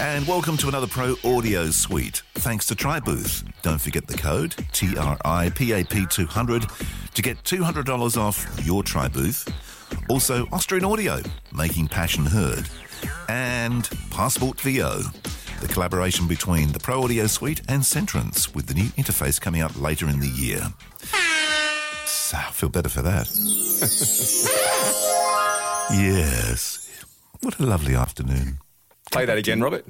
And welcome to another Pro Audio Suite. Thanks to TriBooth. Don't forget the code TRIPAP200 to get $200 off your TriBooth. Also, Austrian Audio, making passion heard. And Passport VO, the collaboration between the Pro Audio Suite and Centrance, with the new interface coming out later in the year. So, I feel better for that. yes. What a lovely afternoon. Play that again, Robert.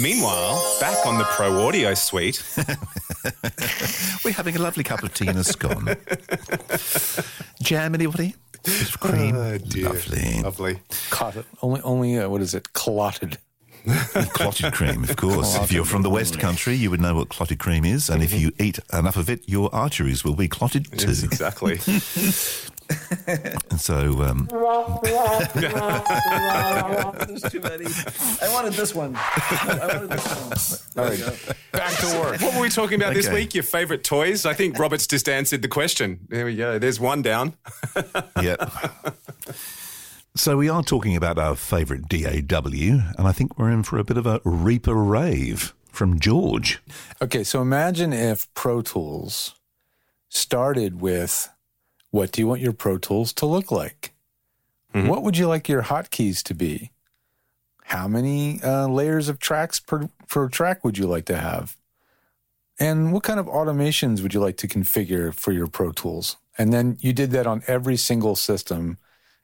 Meanwhile, back on the Pro Audio Suite, We're having a lovely cup of tea and a scone. Jam, anybody? Bit of cream. Lovely. lovely. Clotted. Only, only uh, what is it? Clotted. Clotted cream, of course. if you're from the West Country, you would know what clotted cream is. And if you eat enough of it, your arteries will be clotted too. Yes, exactly. And so, um, There's too many. I wanted this one. I wanted this one. All right, back to work. what were we talking about this week? Your favourite toys? I think Robert's just answered the question. There we go. There's one down. yeah. So we are talking about our favourite DAW, and I think we're in for a bit of a Reaper rave from George. Okay, so imagine if Pro Tools started with what do you want your Pro Tools to look like? What would you like your hotkeys to be? How many uh, layers of tracks per, per track would you like to have? And what kind of automations would you like to configure for your Pro Tools? And then you did that on every single system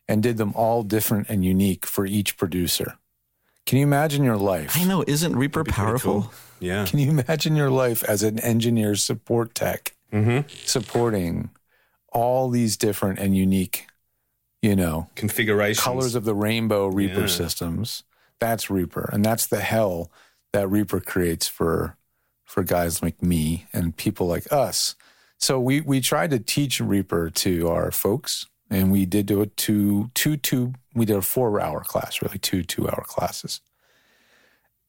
and did them all different and unique for each producer. Can you imagine your life? I know. Isn't Reaper powerful? cool. Yeah. Can you imagine your life as an engineer support tech supporting all these different and unique, you know, Configurations. colors of the rainbow Reaper Yeah. systems? That's Reaper, and that's the hell that Reaper creates for for guys like me and people like us. So we we tried to teach Reaper to our folks, and we did do it to two two. We did a four hour class, really two two hour classes.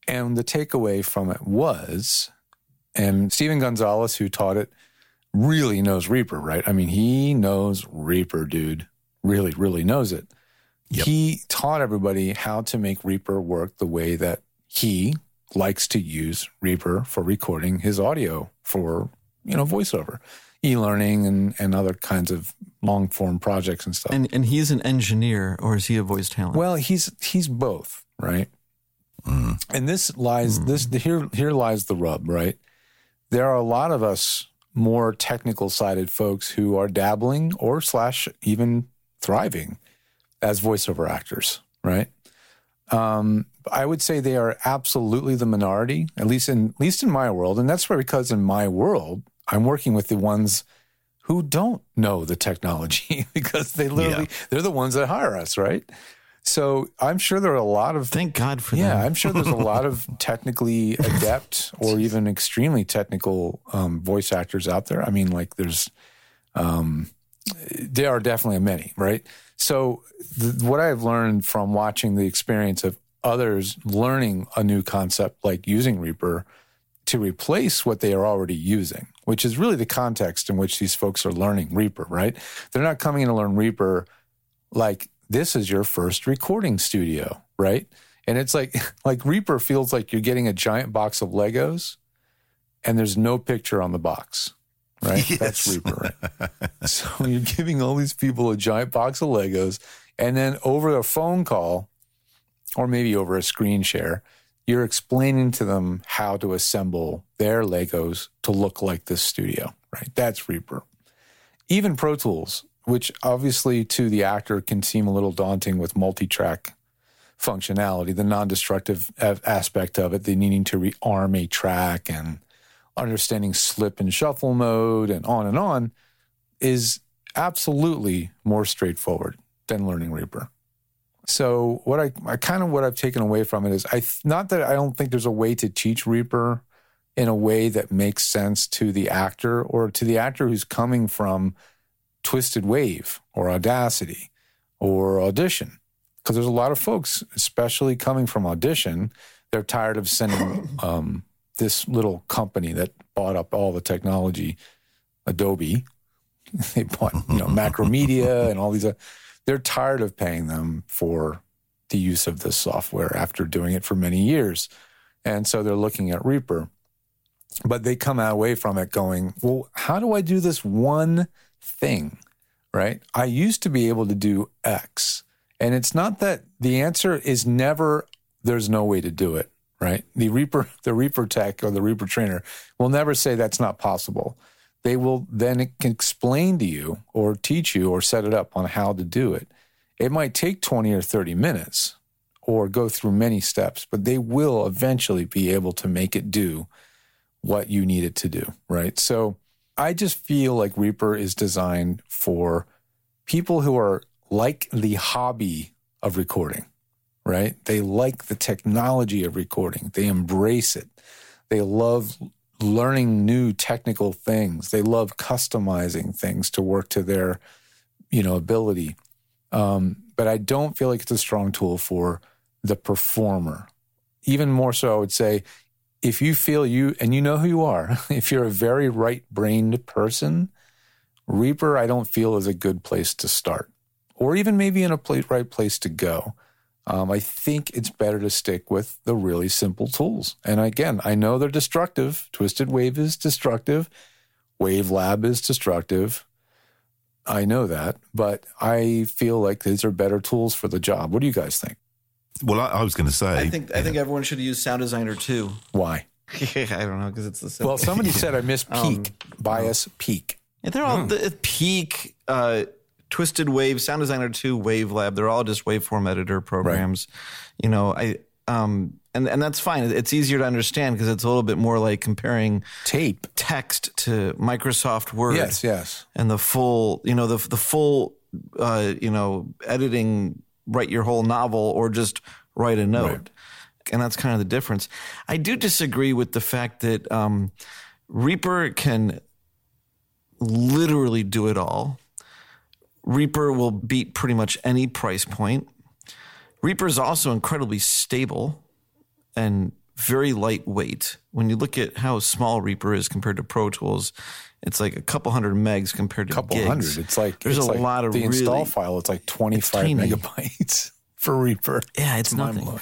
And the takeaway from it was, and Stephen Gonzalez, who taught it, really knows Reaper, right? I mean, he knows Reaper, dude. Really, really knows it. He taught everybody how to make Reaper work the way that he likes to use Reaper for recording his audio for, you know, voiceover, e-learning and, and other kinds of long form projects and stuff. And and he's an engineer, or is he a voice talent? Well, he's he's both, right? Mm. And this lies this here here lies the rub, right? There are a lot of us more technical sided folks who are dabbling or slash even thriving as voiceover actors, right? Um, I would say they are absolutely the minority, at least in at least in my world, and that's why because in my world I'm working with the ones who don't know the technology because they literally they're the ones that hire us, right? So I'm sure there are a lot of Thank God for that. yeah, that. I'm sure there's a lot of technically adept or even extremely technical um, voice actors out there. I mean, like there's, um, there are definitely many, right? So th- what I've learned from watching the experience of others learning a new concept like using Reaper to replace what they are already using, which is really the context in which these folks are learning Reaper, right? They're not coming in to learn Reaper like this is your first recording studio, right? And it's like like Reaper feels like you're getting a giant box of Legos and there's no picture on the box. Right? That's Reaper, right? so you're giving all these people a giant box of Legos and then over a phone call or maybe over a screen share, you're explaining to them how to assemble their Legos to look like this studio, right? That's Reaper. Even Pro Tools, which obviously to the actor can seem a little daunting with multi track functionality, the non destructive aspect of it, the needing to rearm a track and understanding slip and shuffle mode and on and on, is absolutely more straightforward than learning Reaper. So what I, I kind of what I've taken away from it is I not that I don't think there's a way to teach Reaper in a way that makes sense to the actor or to the actor who's coming from Twisted Wave or Audacity or Audition. Because there's a lot of folks, especially coming from Audition, they're tired of sending um, this little company that bought up all the technology, Adobe. they bought, you know, Macromedia and all these. Other, they're tired of paying them for the use of this software after doing it for many years. And so they're looking at Reaper. But they come away from it going, well, how do I do this one thing? Right? I used to be able to do X. And it's not that the answer is never there's no way to do it, right? The Reaper, the Reaper tech or the Reaper trainer will never say that's not possible they will then explain to you or teach you or set it up on how to do it. It might take 20 or 30 minutes or go through many steps, but they will eventually be able to make it do what you need it to do, right? So I just feel like Reaper is designed for people who are like the hobby of recording, right? They like the technology of recording, they embrace it. They love learning new technical things. They love customizing things to work to their, you know, ability. Um, but I don't feel like it's a strong tool for the performer. Even more so, I would say, if you feel you and you know who you are, if you're a very right-brained person, Reaper, I don't feel is a good place to start, or even maybe in a right place to go. Um, I think it's better to stick with the really simple tools. And again, I know they're destructive. Twisted Wave is destructive. Wave Lab is destructive. I know that, but I feel like these are better tools for the job. What do you guys think? Well, I, I was going to say. I think I think everyone should use Sound Designer 2. Why? I don't know because it's the same. Well, somebody said I missed Peak. Bias Peak. Yeah, they're all the Peak. Uh, Twisted Wave, Sound Designer 2, Wave Lab, they're all just waveform editor programs. You know, I um and and that's fine. It's easier to understand because it's a little bit more like comparing Tape. text to Microsoft Word. Yes, yes. And the full, you know, the the full uh, you know, editing write your whole novel or just write a note. Right. And that's kind of the difference. I do disagree with the fact that um, Reaper can literally do it all. Reaper will beat pretty much any price point. Reaper is also incredibly stable and very lightweight. When you look at how small Reaper is compared to Pro Tools, it's like a couple hundred megs compared to couple gigs. hundred. It's like there's it's a like lot of the install file. It's like twenty five tiny. megabytes for Reaper. Yeah, it's nothing.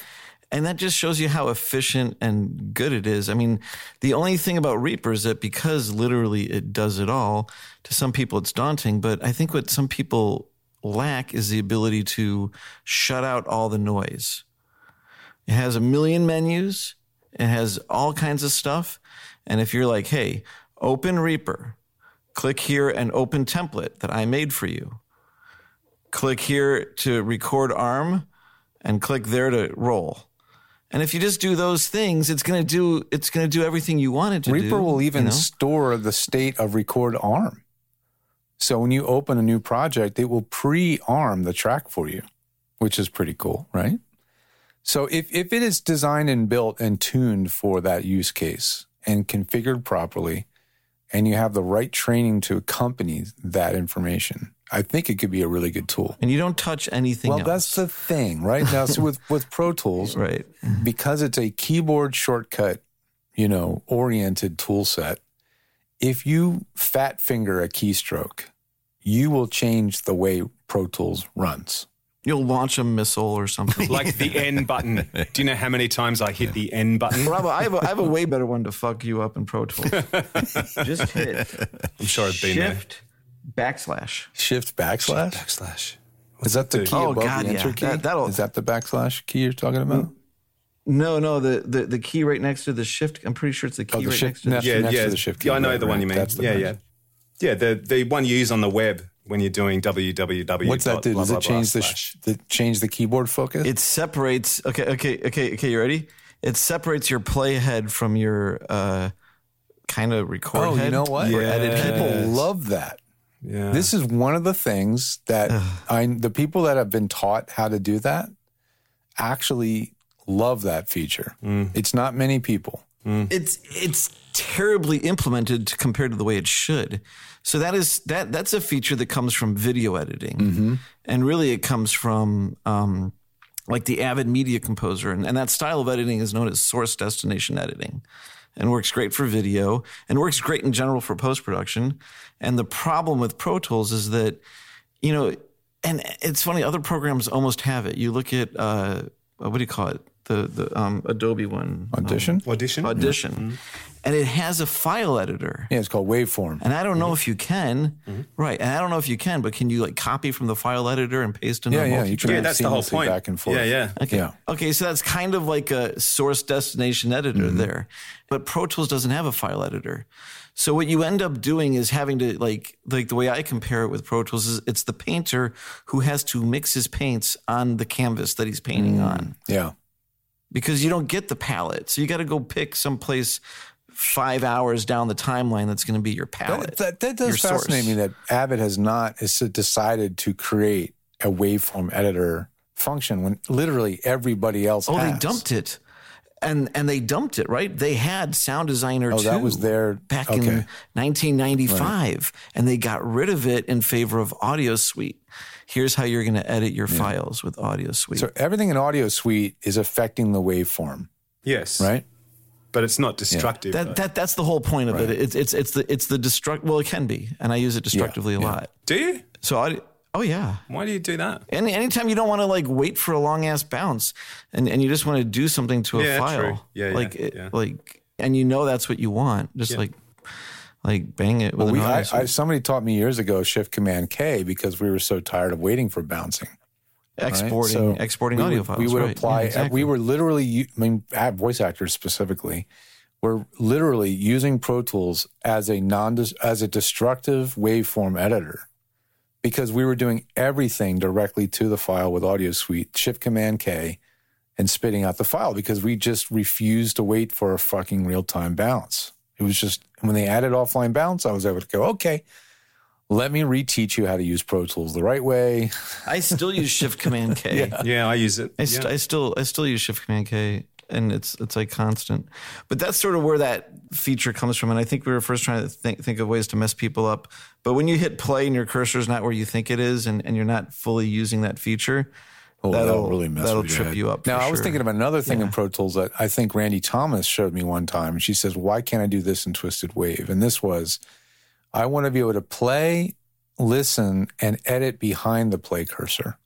And that just shows you how efficient and good it is. I mean, the only thing about Reaper is that because literally it does it all, to some people it's daunting, but I think what some people lack is the ability to shut out all the noise. It has a million menus, it has all kinds of stuff. And if you're like, hey, open Reaper, click here and open template that I made for you click here to record arm and click there to roll. And if you just do those things, it's going to do it's going to do everything you want it to do. Reaper will even you know? store the state of record arm. So when you open a new project, it will pre-arm the track for you, which is pretty cool, right? So if, if it is designed and built and tuned for that use case and configured properly, and you have the right training to accompany that information, I think it could be a really good tool. and you don't touch anything Well, else. that's the thing, right? Now, so with, with Pro Tools, right. because it's a keyboard shortcut, you know, oriented tool set, if you fat finger a keystroke, you will change the way Pro Tools runs. You'll launch a missile or something. Like the N button. Do you know how many times I hit the N button? Bravo, I have, a, I have a way better one to fuck you up in Pro Tools. Just hit I'm sure I've been there. shift backslash. Shift backslash? Backslash. Is that the key Oh, above God, the yeah. enter key? That- that'll- Is that the backslash key you're talking about? No, no, the, the, the key right next to the shift. I'm pretty sure it's the oh, key Oh, the right shift- next to the next- Yeah, next yeah. to the shift key, yeah, I know right, the one right. you mean. That's the yeah, yeah. Yeah, the, the one you use on the web when you're doing www. What's that do? Does blah, it change blah, the, slash. the change the keyboard focus? It separates. Okay, okay, okay, okay. You ready? It separates your playhead from your uh, kind of record oh, head. you know what? Or edit. People love that. Yeah. This is one of the things that I the people that have been taught how to do that actually love that feature. It's not many people. it's it's terribly implemented compared to the way it should. So that is that that's a feature that comes from video editing, and really it comes from um, like the Avid Media Composer, and, and that style of editing is known as source destination editing, and works great for video and works great in general for post production. And the problem with Pro Tools is that you know, and it's funny, other programs almost have it. You look at uh, what do you call it? The the um, Adobe one, Audition? Audition. Audition, and it has a file editor. Yeah, it's called waveform. And I don't know if you can, right? And I don't know if you can, but can you like copy from the file editor and paste into Yeah, a yeah, you can Yeah, that's the whole seamlessly point. back and forth. Yeah, yeah. Okay. Yeah. Okay, so that's kind of like a source destination editor Mm-hmm. there. But Pro Tools doesn't have a file editor. So what you end up doing is having to like like the way I compare it with Pro Tools is it's the painter who has to mix his paints on the canvas that he's painting Mm. on Yeah. because you don't get the palette. So you got to go pick someplace 5 hours down the timeline that's going to be your palette. That, that, that does fascinate source. me that Avid has not has decided to create a waveform editor function when literally everybody else Oh, they dumped it. And and they dumped it, right? They had Sound Designer Oh, 2 that was their- back okay. in 1995 and they got rid of it in favor of Audio Suite. Here's how you're going to edit your files with Audio Suite. So everything in Audio Suite is affecting the waveform, Yes. right? But it's not destructive. though. that, that that's the whole point of it. It's it's it's the it's the destruct well it can be and I use it destructively a yeah. lot. do you? So I oh yeah. Why do you do that? Any anytime you don't want to like wait for a long ass bounce and, and you just want to do something to a Yeah, file. true. Yeah, yeah, like it, yeah. like and you know that's what you want. Just Yeah. like like bang it with We, an I, I, somebody taught me years ago Shift Command K because we were so tired of waiting for bouncing. Right? exporting So exporting audio would, files. We would right. apply. Uh, yeah, exactly. We were literally. I mean, at voice actors specifically, we're literally using Pro Tools as a non as a destructive waveform editor because we were doing everything directly to the file with Audio Suite, Shift Command K, and spitting out the file because we just refused to wait for a fucking real time bounce. It was just when they added offline bounce, I was able to go, okay, let me reteach you how to use Pro Tools the right way. I still use Shift Command K. Yeah, I use it. I, st- yeah. I still I still use Shift Command K, and it's it's like constant. But that's sort of where that feature comes from. And I think we were first trying to think think of ways to mess people up. But when you hit play and your cursor is not where you think it is, and, and you're not fully using that feature, Oh, that'll, really mess up. that'll with trip head. you up. Now, for I was sure. thinking of another thing in Pro Tools that I think Randy Thomas showed me one time. She says, "Why can't I do this in Twisted Wave?" And this was, I want to be able to play, listen, and edit behind the play cursor.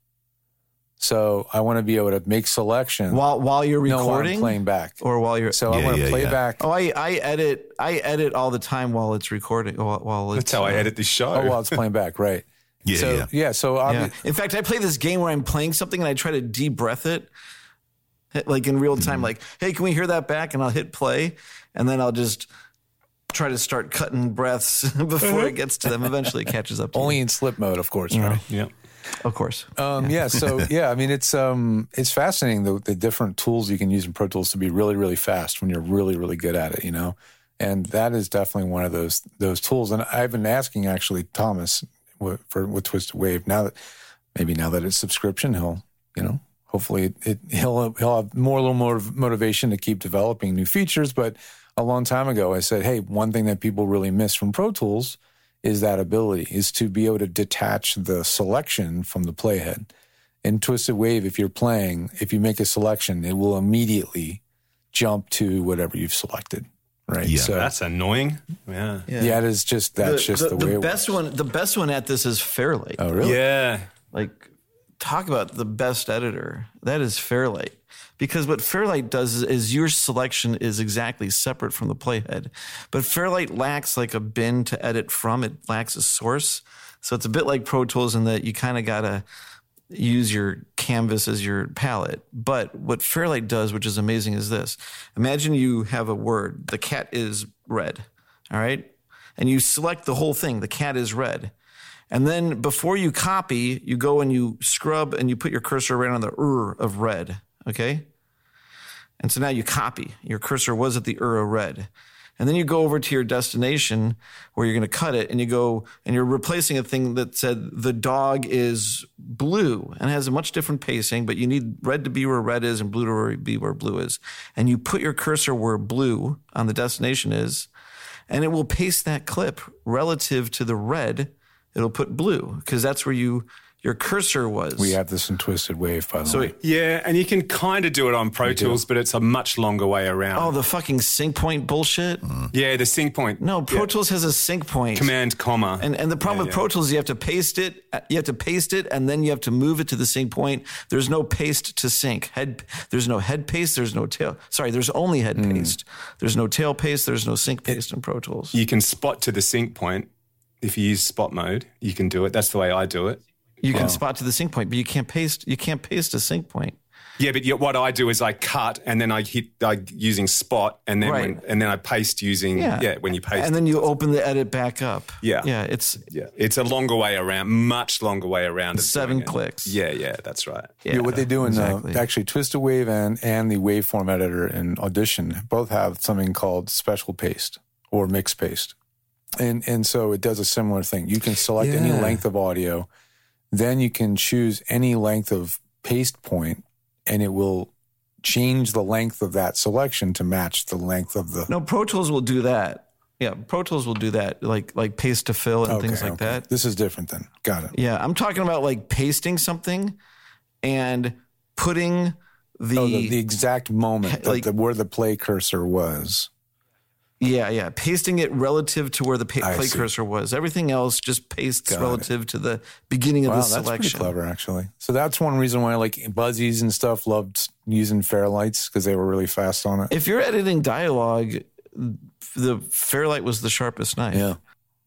So I want to be able to make selections while while you're no, while I'm recording playing back. or while you're. So I want to yeah, play yeah. back. Oh, I, I edit I edit all the time while it's recording. While, while it's, That's how I uh, edit the show. Oh, while it's playing back, right? Yeah, so, yeah. So I'm, In fact, I play this game where I'm playing something and I try to deep breath it, like in real Mm-hmm. time. Like, hey, can we hear that back? And I'll hit play, and then I'll just try to start cutting breaths before it gets to them. Eventually, it catches up. To only you. in slip mode, of course, right? yeah. of course. Um, yeah. So yeah, I mean, it's um, it's fascinating the the different tools you can use in Pro Tools to be really, really fast when you're really, really good at it. You know, and that is definitely one of those those tools. And I've been asking actually Thomas with, for with Twisted Wave now that maybe now that it's subscription, he'll you know hopefully it, it, he'll he'll have more a little more motivation to keep developing new features. But a long time ago, I said, hey, one thing that people really miss from Pro Tools is that ability is to be able to detach the selection from the playhead. In Twisted Wave, if you're playing, if you make a selection, it will immediately jump to whatever you've selected. Right. Yeah. So That's annoying. Yeah. yeah, it is just that's the, just the, the, way it best one. The best one at this is Fairlight. Oh, really? Yeah. Like, talk about the best editor. That is Fairlight. Because what Fairlight does is, your selection is exactly separate from the playhead. But Fairlight lacks like a bin to edit from. It lacks a source. So it's a bit like Pro Tools in that you kind of got to use your canvas as your palette. But what Fairlight does, which is amazing, is this. Imagine you have a word. The cat is red. All right. And you select the whole thing. The cat is red. And then before you copy, you go and you scrub and you put your cursor right on the ur of red. Okay. And so now you copy. Your cursor was at the ur of red. And then you go over to your destination where you're going to cut it and you go and you're replacing a thing that said the dog is blue and has a much different pacing, but you need red to be where red is and blue to be where blue is. And you put your cursor where blue on the destination is and it will paste that clip relative to the red. It'll put blue because that's where you your cursor was. We have this in Twisted Wave, by the so way. Yeah, and you can kind of do it on Pro Tools, but it's a much longer way around. oh, the fucking sync point bullshit. yeah, the sync point. No, Pro Yeah. Tools has a sync point. Command comma. And and the problem Yeah, with yeah. Pro Tools, is you have to paste it. You have to paste it, and then you have to move it to the sync point. There's no paste to sync. Head. There's no head paste. There's no tail. Sorry, there's only head Hmm. paste. There's no tail paste. There's no sync paste in Pro Tools. you can spot to the sync point. If you use spot mode, you can do it. That's the way I do it. You can spot to the sync point, but you can't paste. You can't paste a sync point. Yeah, but yet what I do is I cut and then I hit like using spot and then Right. when, and then I paste using yeah, when you paste and then you open the edit back up. Yeah. yeah. It's yeah, it's a longer way around, much longer way around. Seven doing it. clicks. Yeah, yeah, that's right. yeah, Yeah, what they do in exactly. uh, actually Twisted Wave and, and the waveform editor in Audition both have something called special paste or mix paste. And and so it does a similar thing. You can select any length of audio, then you can choose any length of paste point and it will change the length of that selection to match the length of the No, Pro Tools will do that. Yeah, Pro Tools will do that, like like paste to fill and things like okay. that. This is different then. Got it. Yeah, I'm talking about like pasting something and putting oh, the, Oh, the, the exact moment that like- the, where the play cursor was. Yeah yeah pasting it relative to where the pa- play see. cursor was. Everything else just pastes Got it. relative to the beginning of Wow, the that's pretty selection. clever, actually. So that's one reason why, like Buzzies and stuff, loved using Fairlights because they were really fast on it. If you're editing dialogue, the Fairlight was the sharpest knife. Yeah,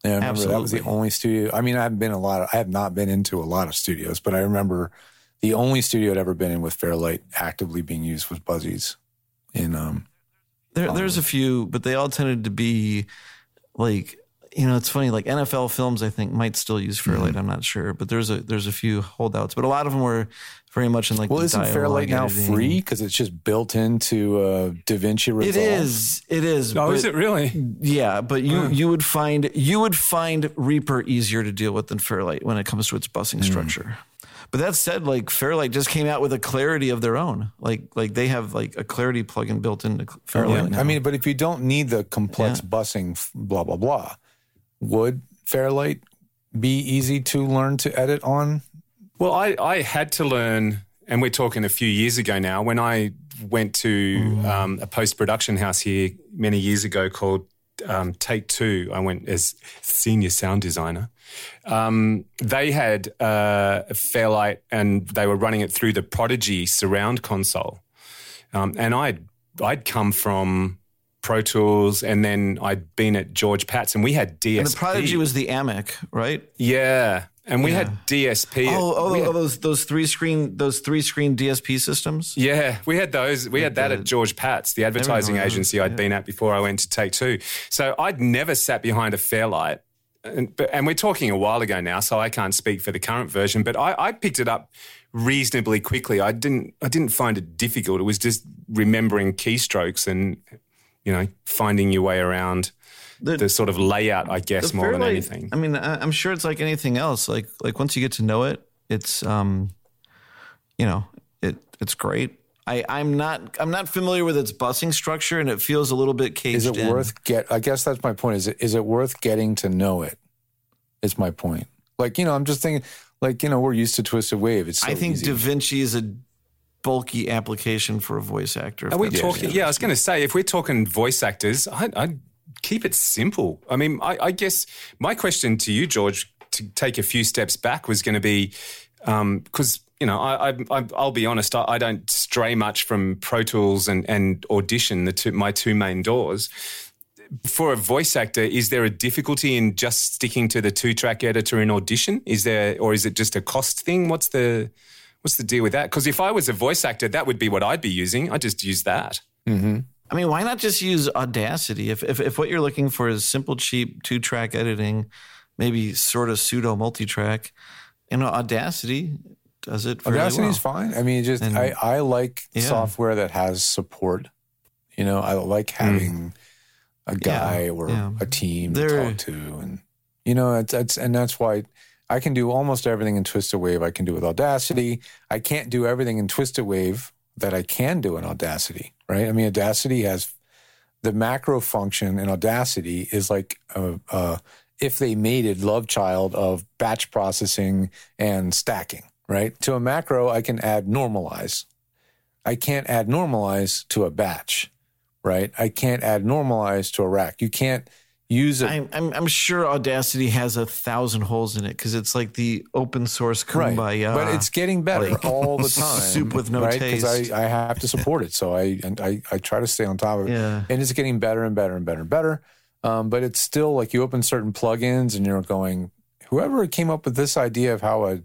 yeah. I remember that was the only studio. I mean, I haven't been a lot. Of, I have not been into a lot of studios, but I remember the only studio I'd ever been in with Fairlight actively being used was Buzzies. In um, There, there's a few, but they all tended to be like you know, it's funny. Like NFL films, I think might still use Mm-hmm. Fairlight. I'm not sure, but there's a there's a few holdouts, but a lot of them were very much in like. well, the isn't Fairlight now editing. free because it's just built into uh, DaVinci Resolve? It is. It is. Oh, but- is it really? Yeah, but you you would find you would find Reaper easier to deal with than Fairlight when it comes to its busing Hmm. structure. But that said, like Fairlight just came out with a clarity of their own. Like like they have like a clarity plugin built into Fairlight. Yeah. now. I mean, but if you don't need the complex busing, blah blah blah, would Fairlight be easy to learn to edit on? Well, I, I had to learn, and we're talking a few years ago now, when I went to um, a post production house here many years ago called um, Take Two. I went as senior sound designer. Um, they had uh, a Fairlight and they were running it through the Prodigy surround console. Um, and I'd, I'd come from Pro Tools and then I'd been at George Pat's and we had DSP. and the Prodigy was the Amic, right? Yeah. And we had DSP. Oh, oh, had- oh, those those three screen those three screen DSP systems. Yeah, we had those. We had that the- at George Pat's, the advertising agency I'd been at before I went to Take Two. So I'd never sat behind a Fairlight. And, and we're talking a while ago now, so I can't speak for the current version. But I, I picked it up reasonably quickly. I didn't. I didn't find it difficult. It was just remembering keystrokes and you know finding your way around The- the, sort of layout. I guess more than anything. I mean, I'm sure it's like anything else. Like like once you get to know it, it's um, you know, it it's great. I I'm not I'm not familiar with its busing structure, and it feels a little bit caged Is it in. worth get? I guess that's my point. Is it is it worth getting to know it? Is my point. Like you know, I'm just thinking. Like you know, we're used to Twisted Wave. It's so I think easy. Da Vinci is a bulky application for a voice actor. Are we talking? Yeah, I was going to say, if we're talking voice actors, I, I'd keep it simple. I mean, I, I guess my question to you, George, to take a few steps back, was going to be um, because you know, I, I, I, I'll be honest, I, I don't stray much from Pro Tools and, and Audition, the two, my two main DAWs. For a voice actor, is there a difficulty in just sticking to the two-track editor in Audition? Is there, or is it just a cost thing? What's the What's the deal with that? Because if I was a voice actor, that would be what I'd be using. I'd just use that. Mm-hmm. I mean, why not just use Audacity? If, if if what you're looking for is simple, cheap two track editing, maybe sort of pseudo multi track, you know, Audacity does it Audacity's well. fine. I mean, just And- I I like Yeah. software that has support. You know, I like Hmm. having a guy or yeah. a team to They're- talk to, and you know that's, that's and that's why I can do almost everything in Twisted Wave. I can do with Audacity. I can't do everything in Twisted Wave that I can do in Audacity. Right? I mean, Audacity has the macro function in Audacity is like a, a if they mated love child of batch processing and stacking. Right? To a macro, I can add normalize. I can't add normalize to a batch, right? I can't add normalize to a rack. You can't use it. I'm, I'm I'm sure Audacity has a thousand holes in it because it's like the open source Right. kumbaya. but it's getting better like, all the time. soup with no right? taste. I, I have to support it. So I, and I, I try to stay on top of it. Yeah. And it's getting better and better and better and better. Um, but it's still like you open certain plugins and you're going, whoever came up with this idea of how a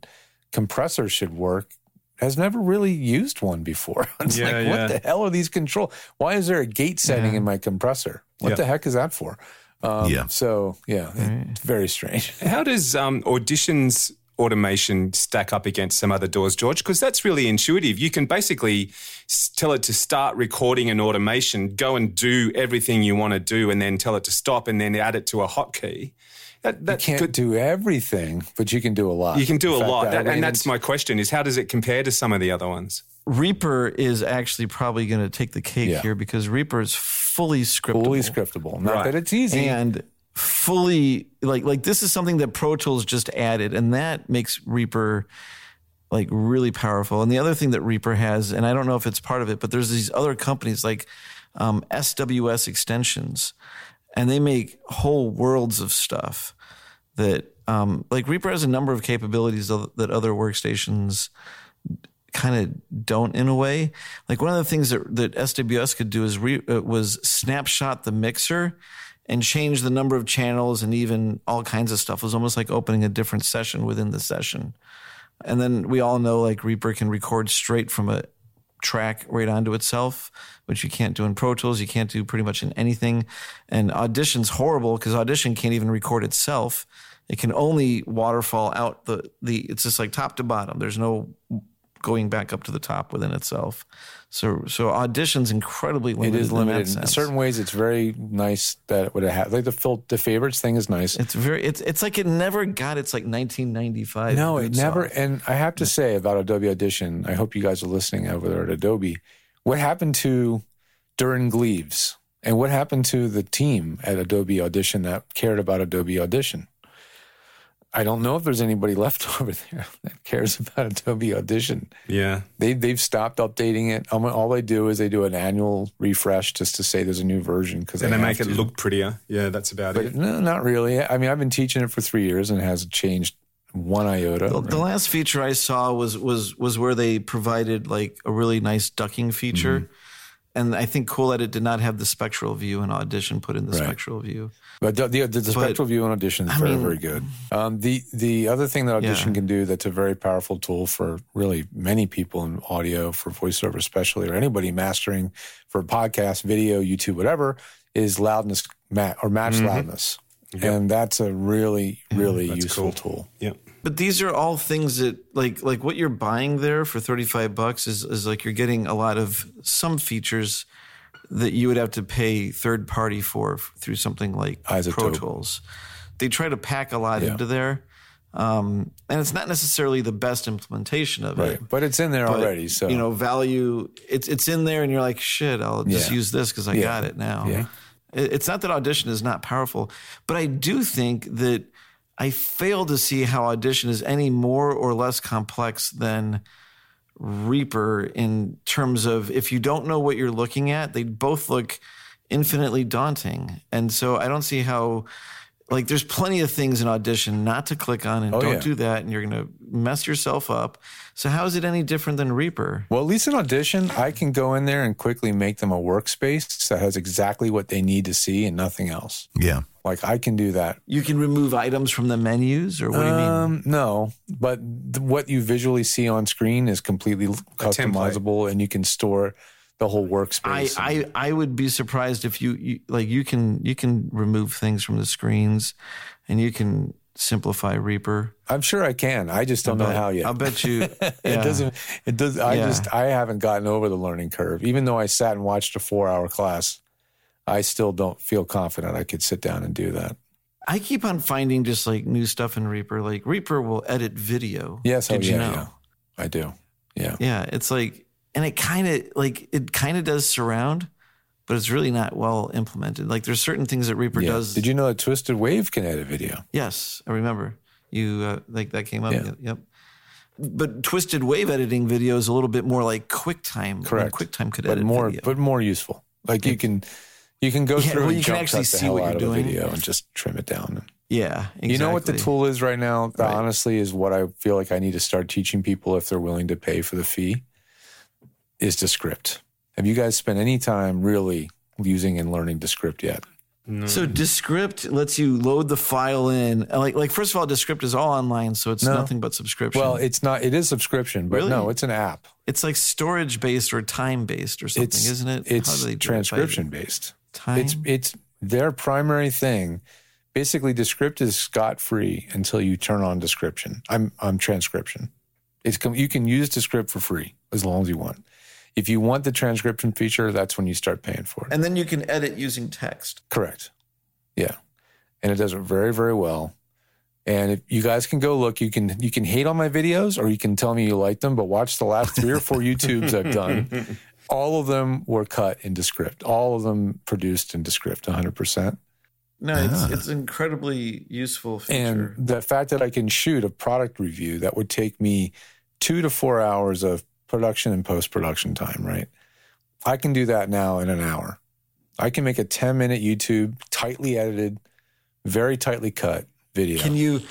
compressor should work has never really used one before. It's Yeah, like, yeah. what the hell are these control? Why is there a gate setting in my compressor? What Yeah. the heck is that for? Um, Yeah. So yeah, it's very strange. How does um, Audition's automation stack up against some other DAWs, George? Because that's really intuitive. You can basically tell it to start recording an automation, go and do everything you want to do, and then tell it to stop, and then add it to a hotkey. That, You can't could, do everything, but you can do a lot. you can do In a fact, lot, I That- ran and that's my question: is how does it compare to some of the other ones? Reaper is actually probably going to take the cake Yeah. here because Reaper is fully scriptable. fully scriptable. Not Right. that it's easy. and fully like like this is something that Pro Tools just added, and that makes Reaper like really powerful. And the other thing that Reaper has, and I don't know if it's part of it, but there's these other companies like um, SWS Extensions, and they make whole worlds of stuff that um, like Reaper has a number of capabilities that other workstations kind of don't in a way. Like one of the things that, that SWS could do is re, uh, was snapshot the mixer and change the number of channels and even all kinds of stuff. It was almost like opening a different session within the session. And then we all know like Reaper can record straight from a track right onto itself, which you can't do in Pro Tools. You can't do pretty much in anything. And Audition's horrible because Audition can't even record itself. It can only waterfall out the the. It's just like top to bottom. There's no going back up to the top within itself. So so Audition's incredibly it limited. is in that limited in sense. certain ways. It's very nice that it would have like the fil- the favorites thing is nice. It's very. It's it's like it never got its like 1995. no, it never. off. And I have to say about Adobe Audition, I hope you guys are listening over there at Adobe. What happened to Durin Gleaves and what happened to the team at Adobe Audition that cared about Adobe Audition? I don't know if there's anybody left over there that cares about Adobe Audition. Yeah, They they've stopped updating it. Um, All they do is they do an annual refresh just to say there's a new version because and they make it to. look prettier. Yeah, that's about But it. no, not really. I mean, I've been teaching it for three years and it hasn't changed one iota. The, the last feature I saw was was was where they provided like a really nice ducking feature. Mm-hmm. And I think cool that it did not have the spectral view and Audition put in the Right. spectral view. But the, the, the spectral view on Audition is I very, mean- very good. Um, the the other thing that Audition Yeah. can do that's a very powerful tool for really many people in audio, for voiceover especially, or anybody mastering for podcast, video, YouTube, whatever, is loudness ma- or match loudness. And that's a really, really that's useful cool. tool. Yeah. But these are all things that like like what you're buying there for 35 bucks is is like you're getting a lot of some features that you would have to pay third party for through something like Pro Tools. They try to pack a lot Yeah. into there. Um, and it's not necessarily the best implementation of Right. it. But it's in there But, already. So, you know, value it's it's in there, and you're like, shit, I'll just Yeah. use this because I Yeah. got it now. Yeah. It's not that Audition is not powerful, but I do think that I fail to see how Audition is any more or less complex than Reaper in terms of if you don't know what you're looking at, they both look infinitely daunting. And so I don't see how like there's plenty of things in Audition not to click on and Oh, don't yeah. do that and you're going to mess yourself up. So how is it any different than Reaper? Well, at least in Audition, I can go in there and quickly make them a workspace that has exactly what they need to see and nothing else. Yeah. Like I can do that. You can remove items from the menus or what do you mean? Um, no, but th- what you visually see on screen is completely customizable, and you can store the whole I, workspace. I, I would be surprised if you, you like you can you can remove things from the screens and you can simplify Reaper. I'm sure I can. I just don't know how yet. I'll bet you it doesn't. It does. I Yeah. just. I haven't gotten over the learning curve. Even though I sat and watched a four-hour class, I still don't feel confident I could sit down and do that. I keep on finding just like new stuff in Reaper. Like Reaper will edit video. Yes, oh, Did oh, you yeah, know? yeah. I do. Yeah. Yeah, it's like, and it kind of like it kind of does surround, but it's really not well implemented. Like there's certain things that Reaper Yeah. does. Did you know that Twisted Wave can edit video? Yes, I remember you uh, like that came up. Yeah. Yep. But Twisted Wave editing video is a little bit more like QuickTime. I mean, Correct. QuickTime could but edit more, video. but more useful. Like you can, you can go Yeah, through well, and you can actually see what you're doing. video and just trim it down. yeah, exactly. You know what the tool is right now? That Right. honestly is what I feel like I need to start teaching people if they're willing to pay for the fee. Is Descript. Have you guys spent any time really using and learning Descript yet? So Descript lets you load the file in. Like, like first of all, Descript is all online, so it's No. nothing but subscription. Well, it's not. It is subscription, but Really? no, it's an app. it's like storage based or time based or something, It's isn't it? How It's do they do it? transcription based. Time. It's it's their primary thing. Basically, Descript is scot free until you turn on description. I'm I'm transcription. It's com- you can use Descript for free as long as you want. If you want the transcription feature, that's when you start paying for it. and then you can edit using text. Correct. Yeah. And it does it very, very well. And if you guys can go look, you can you can hate on my videos or you can tell me you like them, but watch the last three or four YouTubes I've done. All of them were cut in Descript. All of them produced in Descript 100%. No, it's ah. it's incredibly useful feature. And the fact that I can shoot a product review that would take me two to four hours of production and post production time, right? I can do that now in an hour. I can make a 10 minute YouTube, tightly edited, very tightly cut video. Can you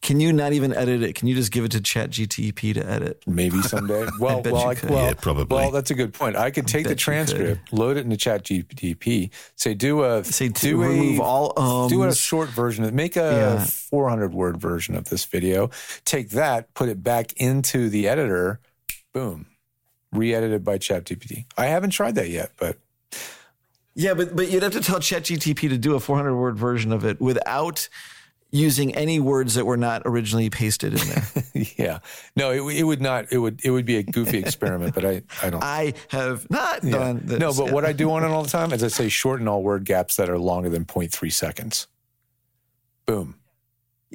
can you not even edit it? Can you just give it to Chat GTP to edit? Maybe someday. Well, bet well, I, well, Yeah, probably. Well, that's a good point. I could take the bet you could. transcript, load it into Chat GTP, say do a Say to do remove a, all ums. do a short version, of make a Yeah. 400 word version of this video. Take that, put it back into the editor. Boom, re-edited by ChatGPT. I haven't tried that yet, but Yeah, but but you'd have to tell ChatGTP to do a 400 word version of it without using any words that were not originally pasted in there. yeah, no, it, it would not. It would it would be a goofy experiment, but I I don't. I have not Yeah. done this. No, but what I do on it all the time is I say shorten all word gaps that are longer than 0.3 seconds. Boom.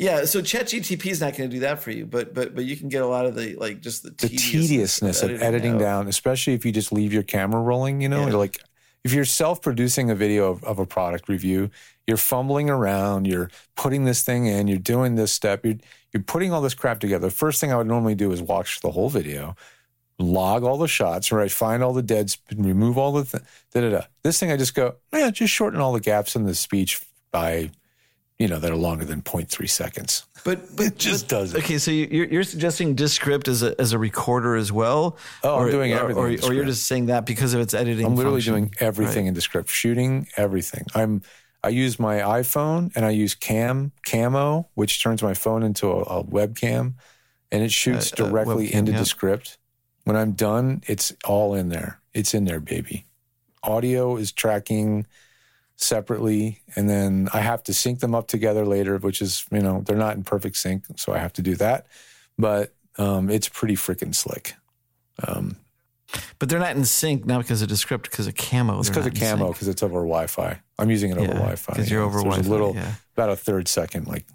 Yeah, so ChatGTP is not going to do that for you, but but but you can get a lot of the like just the, The tediousness of editing out. down, especially if you just leave your camera rolling, you know, Yeah. like if you're self producing a video of, of a product review, you're fumbling around, you're putting this thing in, you're doing this step, you're, you're putting all this crap together. The first thing I would normally do is watch the whole video, log all the shots, right? Find all the dead, sp- remove all the th- da da da. This thing, I just go, yeah, just shorten all the gaps in the speech by, you know, that are longer than 0.3 seconds. But but It just but- does it. Okay, so you're you're suggesting Descript as a as a recorder as well? Oh, I'm or, doing everything or, or, you're just saying that because of its editing. I'm literally function. doing everything in Descript, shooting everything. I'm I use my iPhone and I use Cam Camo, which turns my phone into a, a webcam, and it shoots Uh, uh, directly webcam, into yeah. Descript. When I'm done, it's all in there. It's in there, baby. Audio is tracking separately, and then I have to sync them up together later, which is you know they're not in perfect sync, so I have to do that. But um, it's pretty freaking slick. Um, But they're not in sync not because of Descript, because of Camo. It's because of camo, because it's over Wi-Fi. I'm using it over Yeah, Wi-Fi. 'cause you're yeah. over So There's Wi-Fi, a little, yeah. about a third second like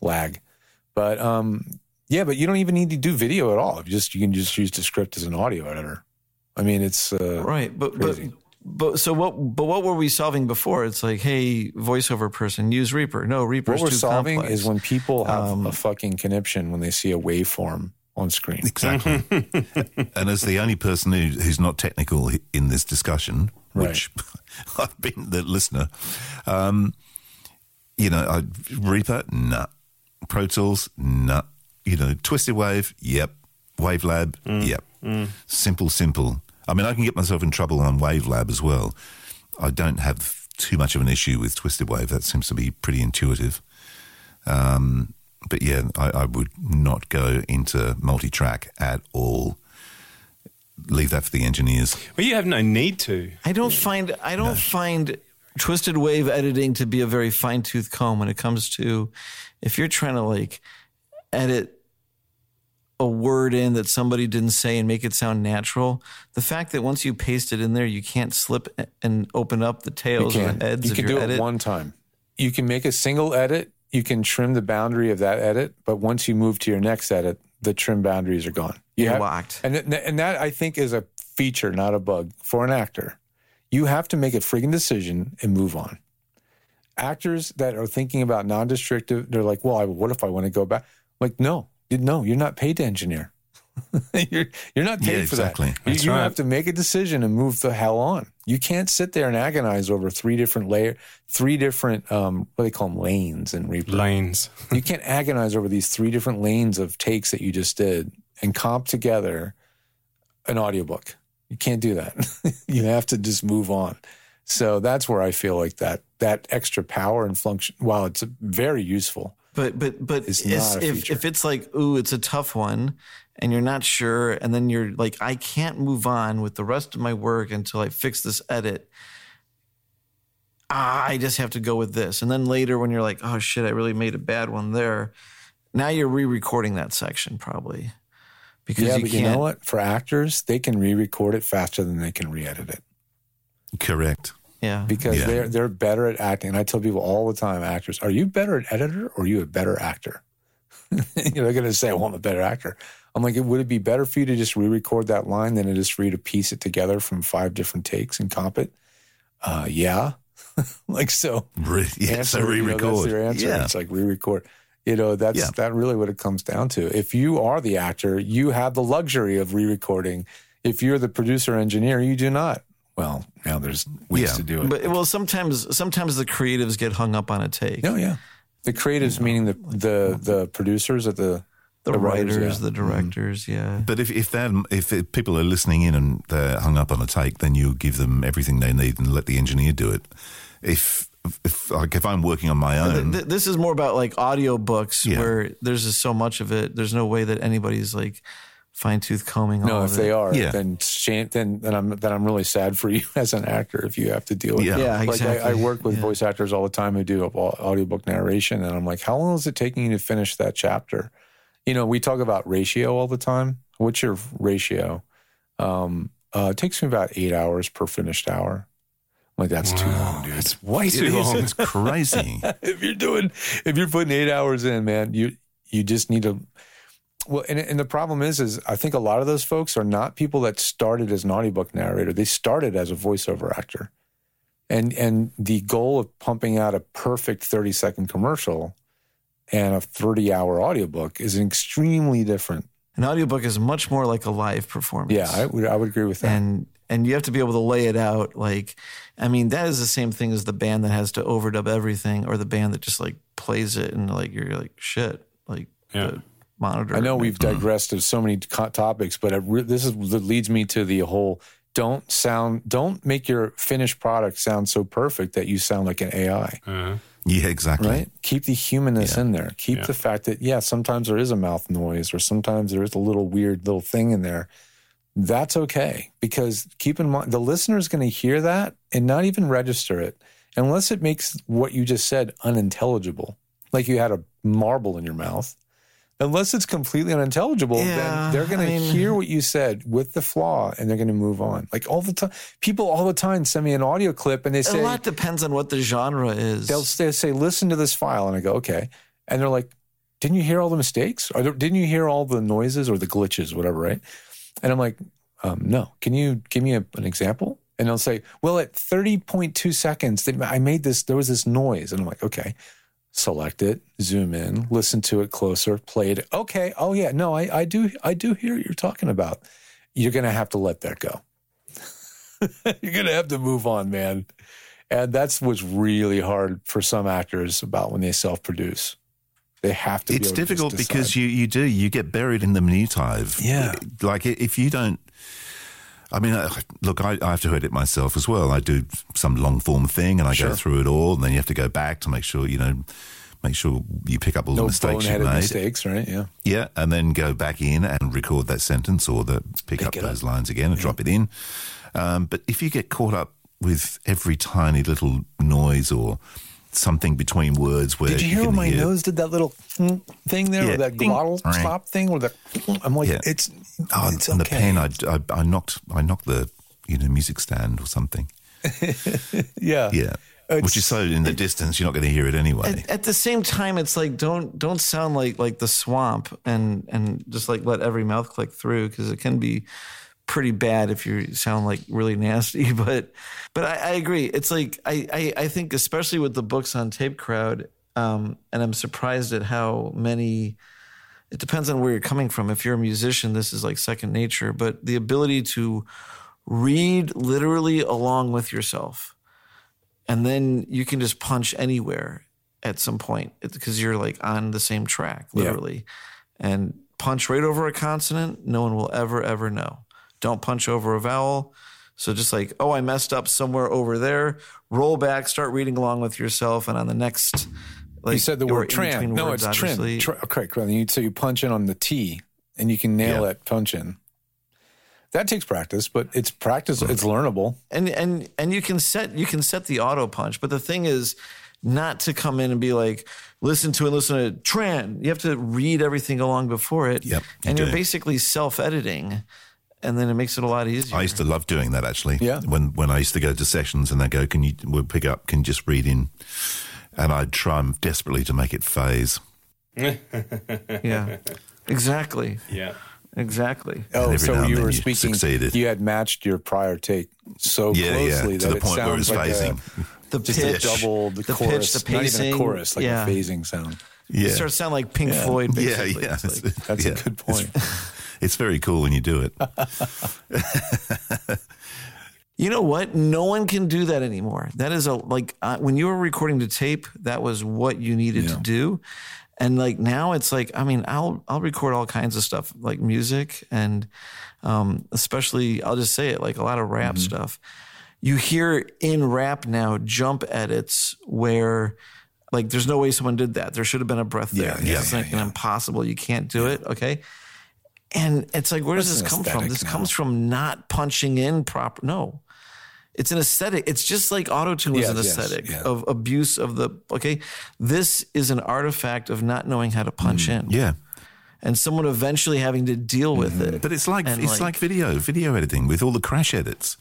lag, but um, yeah, but you don't even need to do video at all. You just you can just use Descript as an audio editor. I mean, it's uh, Right, but Crazy. but but so what? But what were we solving before? It's like, hey, voiceover person, use Reaper. No, Reaper. what we're too solving complex. is when people have Um, a fucking conniption when they see a waveform on screen. Exactly. and as the only person who, who's not technical in this discussion, which I've been the listener, um, you know, I, Reaper, nah. Pro Tools, nah. You know, Twisted Wave, yep. Wavelab, yep. Simple, simple. I mean, I can get myself in trouble on Wavelab as well. I don't have too much of an issue with Twisted Wave. That seems to be pretty intuitive. Um, but yeah, I, I would not go into multi-track at all. Leave that for the engineers. Well, you have no need to. I don't find I don't find Twisted Wave editing to be a very fine tooth comb when it comes to if you're trying to like edit a word in that somebody didn't say and make it sound natural. The fact that once you paste it in there, you can't slip and open up the tails or the heads You can do edit. it one time. You can make a single edit. You can trim the boundary of that edit, but once you move to your next edit, the trim boundaries are gone. You You're have- locked. And th- and that I think is a feature, not a bug for an actor. You have to make a friggin' decision and move on. Actors that are thinking about non-destructive, they're like, "Well, I, what if I want to go back?" like, no, no, you're not paid to engineer. you're you're not paid Yeah, for exactly. that. You, That's you right. have to make a decision and move the hell on. You can't sit there and agonize over three different layer, three different um, what do they call them lanes and Reaper. Lanes. you can't agonize over these three different lanes of takes that you just did and comp together an audiobook. You can't do that. you have to just move on. So that's where I feel like that that extra power and function, while it's very useful, But but but It's it's- if if it's like ooh, it's a tough one, and you're not sure, and then you're like, I can't move on with the rest of my work until I fix this edit. Ah, I just have to go with this, and then later when you're like, oh shit, I really made a bad one there. Now you're re-recording that section probably because yeah, you but can't. you know what? For actors, they can re-record it faster than they can re-edit it Correct. Yeah, because Yeah. they're they're better at acting. And I tell people all the time, actors, are you better at editor or are you a better actor? you know, they're going to say, "Well, I'm a better actor." I'm like, would it be better for you to just re-record that line than it is for you to piece it together from five different takes and comp it? Uh, yeah. like so. Re- yeah, so answer, you know, re-record. that's your answer. Yeah. It's like re-record. You know, that's Yeah. that really what it comes down to. If you are the actor, you have the luxury of re-recording. If you're the producer engineer, you do not. Well, now there's ways Yeah. to do it. but well, sometimes sometimes the creatives get hung up on a take. No, yeah. The creatives, meaning the the the producers at the the, the writers, writers, yeah. the mm-hmm. directors, yeah. But if if that if it- people are listening in and they're hung up on a take, then you give them everything they need and let the engineer do it. If if like if I'm working on my own, Th- this is more about like audiobooks Yeah. where there's just so much of it. There's no way that anybody's like fine tooth combing all no, of if it. they are, Yeah. then shame, then then I'm then I'm really sad for you as an actor if you have to deal with Yeah. it. Yeah, Like I, I work with Yeah. voice actors all the time who do au- audiobook narration, and I'm like, how long is it taking you to finish that chapter? You know, we talk about ratio all the time. What's your ratio? Um, uh, it takes me about eight hours per finished hour. I'm like that's too long, dude. It's way too long. it's crazy. if you're doing if you're putting eight hours in, man, you you just need to. Well, and, and the problem is, is I think a lot of those folks are not people that started as an audiobook narrator. They started as a voiceover actor, and and the goal of pumping out a perfect thirty second commercial and a thirty hour audiobook is extremely different. An audiobook is much more like a live performance. Yeah, I would I would agree with that. and and you have to be able to lay it out like i mean that is the same thing as the band that has to overdub everything or the band that just like plays it and like you're like shit like Yeah. the monitor I know we've digressed to so many co- topics, but re- this is what leads me to the whole don't sound don't make your finished product sound so perfect that you sound like an AI. Uh, Yeah, exactly. Right? Keep the humanness in there. Keep Yeah. the fact that yeah, sometimes there is a mouth noise or sometimes there is a little weird little thing in there. That's okay because keep in mind the listener is going to hear that and not even register it unless it makes what you just said unintelligible. Like you had a marble in your mouth. Unless it's completely unintelligible, Yeah, then they're going I to hear what you said with the flaw and they're going to move on. Like all the time, people all the time send me an audio clip and they say, a lot depends on what the genre is they'll say, say, listen to this file. And I go, okay. And they're like, didn't you hear all the mistakes? Or didn't you hear all the noises or the glitches, whatever, right? And I'm like, um, no. Can you give me a, an example? And they'll say, well, at 30.2 seconds, I made this, there was this noise. And I'm like, okay. Select it, zoom in, listen to it closer, play it. Okay. Oh yeah. No, I, I do I do hear what you're talking about. You're gonna have to let that go. you're gonna have to move on, man. And that's what's really hard for some actors about when they self-produce. They have to. It's able to difficult because you, you do you get buried in the minutiae. Yeah. like if you don't. I mean, look, I, I have to edit myself as well. I do some long form thing, and I go through it all, and then you have to go back to make sure you know, make sure you pick up all the mistakes you made. mistakes, right? Yeah. Yeah, and then go back in and record that sentence or the pick, up it those lines again and drop it in. Um, but if you get caught up with every tiny little noise or something between words where Did you hear can when my nose did that little thing there, Yeah. or that Ding. glottal Right. stop thing, or the? I'm like, Yeah. it's Oh, it's and okay. the pen, I, I, I knocked, I knocked the, you know, music stand or something. yeah, Yeah, which is so in the distance, you're not going to hear it anyway. At, at the same time, it's like don't don't sound like like the swamp and and just like let every mouth click through because it can be pretty bad if you sound like really nasty. But but I, I agree. It's like I, I I think especially with the books on tape crowd, um, and I'm surprised at how many. It depends on where you're coming from. If you're a musician, this is like second nature. But the ability to read literally along with yourself and then you can just punch anywhere at some point because you're like on the same track Yeah. literally and punch right over a consonant no one will ever ever know don't punch over a vowel so just like oh i messed up somewhere over there roll back start reading along with yourself and on the next like you said the word tran. No, words, it's trin. obviously. Tr- okay, correct. You, so you punch in on the T, and you can nail Yeah. that punch in. That takes practice, but it's practice. Mm-hmm. It's learnable. and and and you can set you can set the auto punch but the thing is not to come in and be like listen to and listen to tran you have to read everything along before it Yep, you and do. you're basically self-editing and then it makes it a lot easier I used to love doing that actually. Yeah. When when I used to go to sessions and they go, "Can you we'll pick up? Can you just read in?" And I'd try desperately to make it phase. yeah exactly Yeah. exactly Oh, so you were you speaking. succeeded. You had matched your prior take so Yeah, yeah, closely to that the it point where sounds it's like phasing. a, the just pitch a double the, the chorus, pitch the not pacing even a chorus, like yeah a phasing sound. Yeah, it starts to sound like pink floyd yeah, basically yeah. It's like- That's Yeah. a good point. It's very cool when you do it. You know what? No one can do that anymore. That is a like uh, when you were recording the tape, that was what you needed to do. And like now it's like I mean, I'll I'll record all kinds of stuff like music and um especially I'll just say it like a lot of rap stuff. You hear in rap now jump edits where like there's no way someone did that. There should have been a breath there. Yeah, yeah, it's yeah, like an impossible. You can't do it. Okay. And it's like, where does That's this come from? This now. comes from not punching in proper. No, it's an aesthetic. It's just like auto tune is an Yes, yes, aesthetic yeah. of abuse of the. Okay, this is an artifact of not knowing how to punch in, Mm, Yeah, and someone eventually having to deal with it. but it's like And, it's like- like, video, video editing with all the crash edits.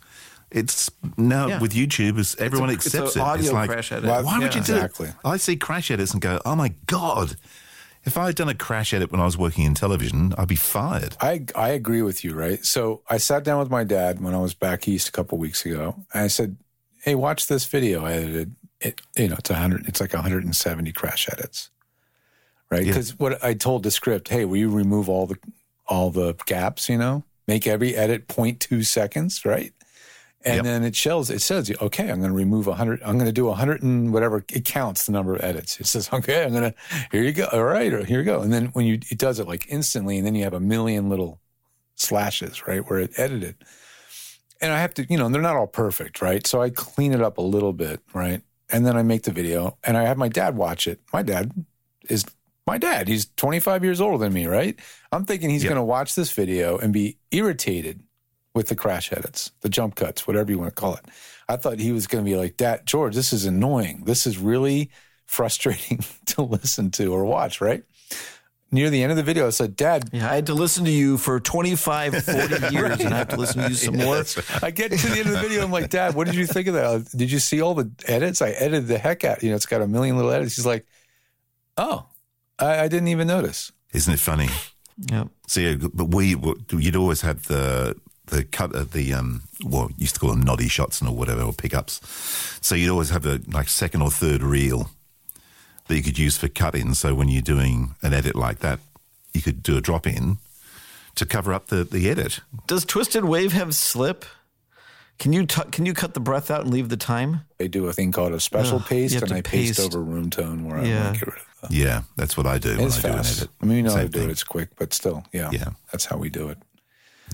It's now Yeah. with YouTube, it's, everyone it's accepts a it. audio it's like, crash edit. Why, Why- would you yeah. do Exactly. it? I see crash edits and go, "Oh my god!" If I had done a crash edit when I was working in television, I'd be fired. I I agree with you, right? So I sat down with my dad when I was back east a couple weeks ago, and I said, "Hey, watch this video I edited. It you know it's a hundred. It's like 170 crash edits, right? Yeah. Because what I told Descript, hey, will you remove all the all the gaps? You know, make every edit 0.2 seconds, right? And Yep. then it shows it says okay i'm going to remove 100 i'm going to do 100 and whatever it counts the number of edits. It says okay i'm going to here you go all right or here you go. And then when you it does it like instantly and then you have a million little slashes right where it edited. And i have to you know they're not all perfect right? So i clean it up a little bit right? And then i make the video and i have my dad watch it. My dad is my dad. He's 25 years older than me right? I'm thinking he's Yep. going to watch this video and be irritated with the crash edits, the jump cuts, whatever you want to call it. I thought he was going to be like, "Dad, George, this is annoying. This is really frustrating to listen to or watch." Right near the end of the video, I said, "Dad, Yeah, I had to listen to you for 25, 40 years, and I have to listen to you some more. I get to the end of the video. I'm like, Dad, what did you think of that? Uh, did you see all the edits? I edited the heck out. You know, it's got a million little edits. He's like, Oh, I, I didn't even notice. Isn't it funny? Yeah. See, but we you'd always have the the cut of the um well used to call them noddy shots and or whatever or pickups. So you'd always have a like second or third reel that you could use for cut in. So when you're doing an edit like that, you could do a drop in to cover up the the edit. Does Twisted Wave have slip? Can you tu- can you cut the breath out and leave the time? They do a thing called a special Ugh, paste, and to I paste, paste. over room tone where I Yeah. want to get rid of the. Yeah, that's what I do when It's I do an edit. I mean, you know how to do thing. it. It's quick, but still, yeah, Yeah. that's how we do it.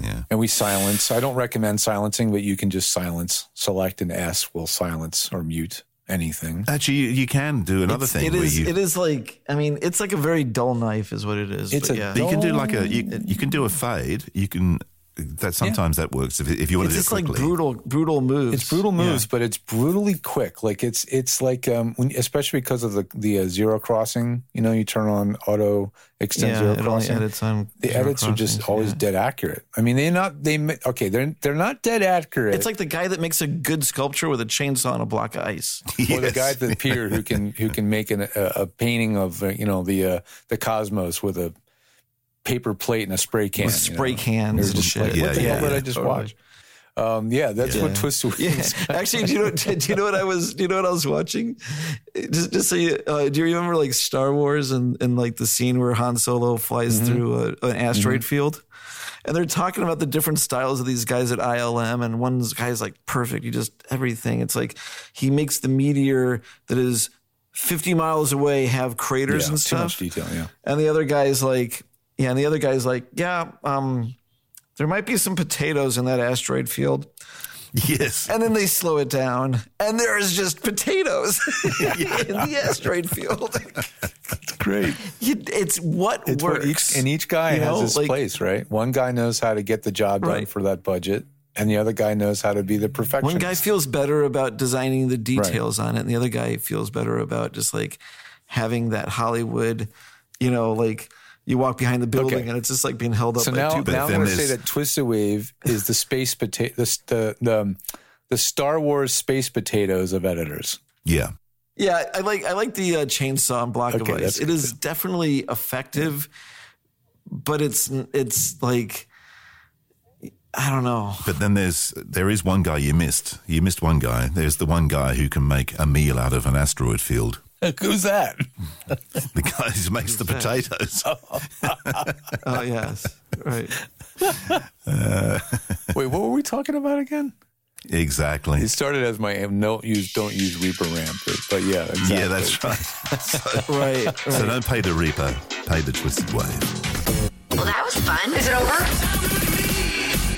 Yeah. And we silence. I don't recommend silencing, but you can just silence. Select an S will silence or mute anything. Actually, you, you can do another It's- thing It where is. you It is like. I mean, it's like a very dull knife, is what it is. It's but a yeah. But you can do like a you, you can do a fade. You can that sometimes that works if, if you want It's to do it just like brutal, brutal moves. It's brutal moves, but it's brutally quick. Like it's it's like um, when, especially because of the the uh, zero crossing. You know, you turn on auto extend Yeah, zero it only crossing. edits on the zero edits are just always yeah. dead accurate. I mean, they're not they ma- okay. They're they're not dead accurate. It's like the guy that makes a good sculpture with a chainsaw and a block of ice. or the guy at the pier who can who can make an, a, a painting of uh, you know the uh, the cosmos with a paper plate and a spray can. With you spray know? cans and shit. like, Yeah, what the yeah, hell did yeah. I just Totally. watch? Um, yeah, that's what Twisted Yeah. Actually, do you know? Do you know what I was? Do you know what I was watching? Just, just so you, uh, do you remember like Star Wars and, and like the scene where Han Solo flies Mm-hmm. through a, an asteroid field, and they're talking about the different styles of these guys at ILM, and one guy's like perfect. He just everything. It's like he makes the meteor that is. 50 miles away have craters Yeah, and too stuff. much detail, yeah. And the other guy's like, yeah, and the other guy's like, yeah, um, there might be some potatoes in that asteroid field. Yes. And then they slow it down, and there is just potatoes in the asteroid field. That's Great. You- it's what It's what works. each, and each guy You has know, his like- place, right? One guy knows how to get the job done Right. for that budget, and the other guy knows how to be the perfectionist. One guy feels better about designing the details on it, and the other guy feels better about just like having that Hollywood, you know, like you walk behind the building Okay. and it's just like being held up so by now, two now I'm going to say that Twisted Wave is the space potato, the, the the the Star Wars space potatoes of editors. Yeah. Yeah, I like I like the uh, chainsaw and block Okay, of ice. that's It definitely effective, but it's it's like I don't know. But then there's there is one guy you missed. You missed one guy. There's the one guy who can make a meal out of an asteroid field. Who's that? The guy who makes the potatoes. Oh. oh yes, right. Uh, Wait, what were we talking about again? Exactly. It started as my no use, don't use Reaper rant, but, but yeah, exactly. Yeah, that's right. Right, right. So don't pay the Reaper, pay the Twisted Wave. Well, that was fun. Is it over?